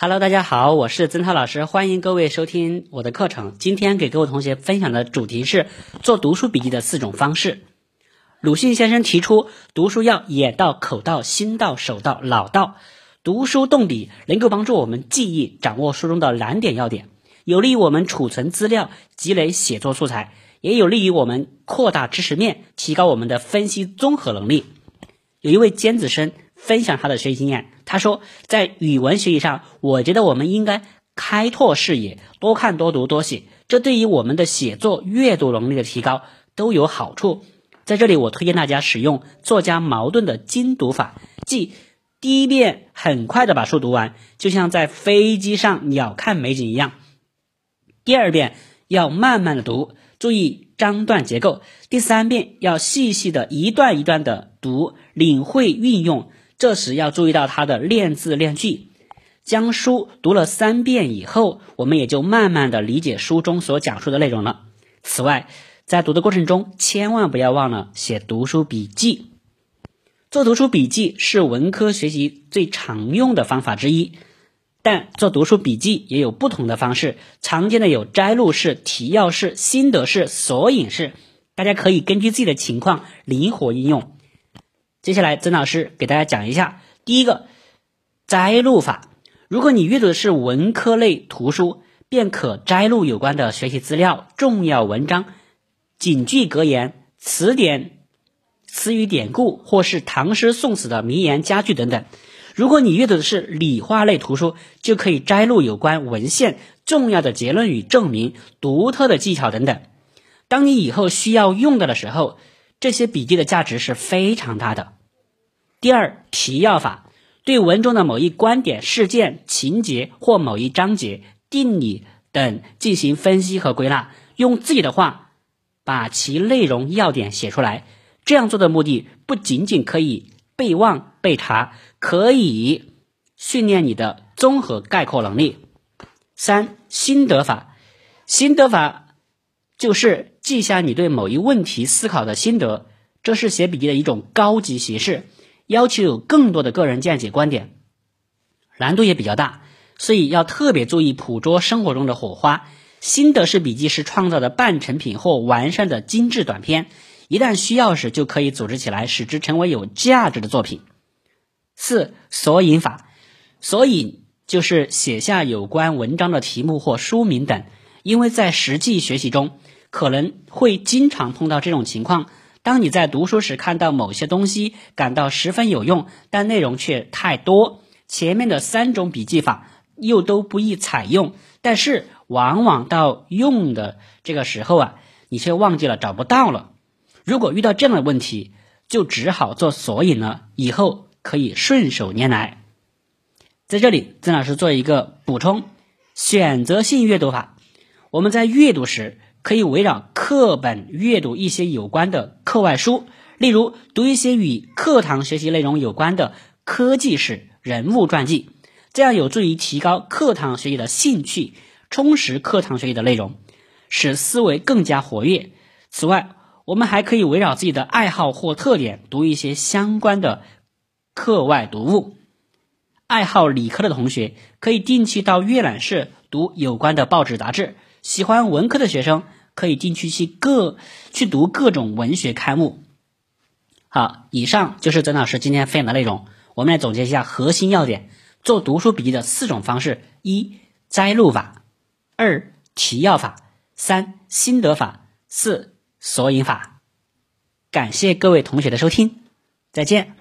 Hello，大家好，我是曾涛老师，欢迎各位收听我的课程。今天给各位同学分享的主题是做读书笔记的四种方式。鲁迅先生提出，读书要眼到、口到、心到、手到、脑到。读书动笔能够帮助我们记忆、掌握书中的难点要点，有利于我们储存资料、积累写作素材，也有利于我们扩大知识面，提高我们的分析综合能力。有一位尖子生。分享他的学习经验，他说，在语文学习上，我觉得我们应该开拓视野，多看多读多写，这对于我们的写作、阅读能力的提高都有好处。在这里，我推荐大家使用作家茅盾的精读法，即第一遍很快的把书读完，就像在飞机上鸟看美景一样；第二遍要慢慢的读，注意章段结构；第三遍要细细的一段一段的读，领会运用。这时要注意到它的练字练句，将书读了三遍以后，我们也就慢慢的理解书中所讲述的内容了。此外，在读的过程中，千万不要忘了写读书笔记。做读书笔记是文科学习最常用的方法之一，但做读书笔记也有不同的方式，常见的有摘录式、提要式、心得式、索引式，大家可以根据自己的情况灵活应用。接下来，曾老师给大家讲一下第一个摘录法。如果你阅读的是文科类图书，便可摘录有关的学习资料、重要文章、警句格言、词典、词语典故，或是唐诗宋词的名言佳句等等。如果你阅读的是理化类图书，就可以摘录有关文献、重要的结论与证明、独特的技巧等等。当你以后需要用到的时候，这些笔记的价值是非常大的。第二，提要法，对文中的某一观点、事件、情节或某一章节、定理等进行分析和归纳，用自己的话把其内容要点写出来。这样做的目的不仅仅可以备忘备查，可以训练你的综合概括能力。三，心得法，心得法。就是记下你对某一问题思考的心得，这是写笔记的一种高级形式，要求有更多的个人见解观点，难度也比较大，所以要特别注意捕捉生活中的火花。心得式笔记是创造的半成品或完善的精致短篇，一旦需要时就可以组织起来，使之成为有价值的作品。四索引法，索引就是写下有关文章的题目或书名等，因为在实际学习中。可能会经常碰到这种情况：当你在读书时看到某些东西，感到十分有用，但内容却太多，前面的三种笔记法又都不易采用，但是往往到用的这个时候啊，你却忘记了找不到了。如果遇到这样的问题，就只好做索引了，以后可以顺手拈来。在这里，曾老师做一个补充：选择性阅读法，我们在阅读时。可以围绕课本阅读一些有关的课外书，例如读一些与课堂学习内容有关的科技史、人物传记，这样有助于提高课堂学习的兴趣，充实课堂学习的内容，使思维更加活跃。此外，我们还可以围绕自己的爱好或特点读一些相关的课外读物。爱好理科的同学可以定期到阅览室读有关的报纸杂志，喜欢文科的学生。可以定期去各去读各种文学刊物。好，以上就是曾老师今天分享的内容。我们来总结一下核心要点：做读书笔记的四种方式：一、摘录法；二、提要法；三、心得法；四、索引法。感谢各位同学的收听，再见。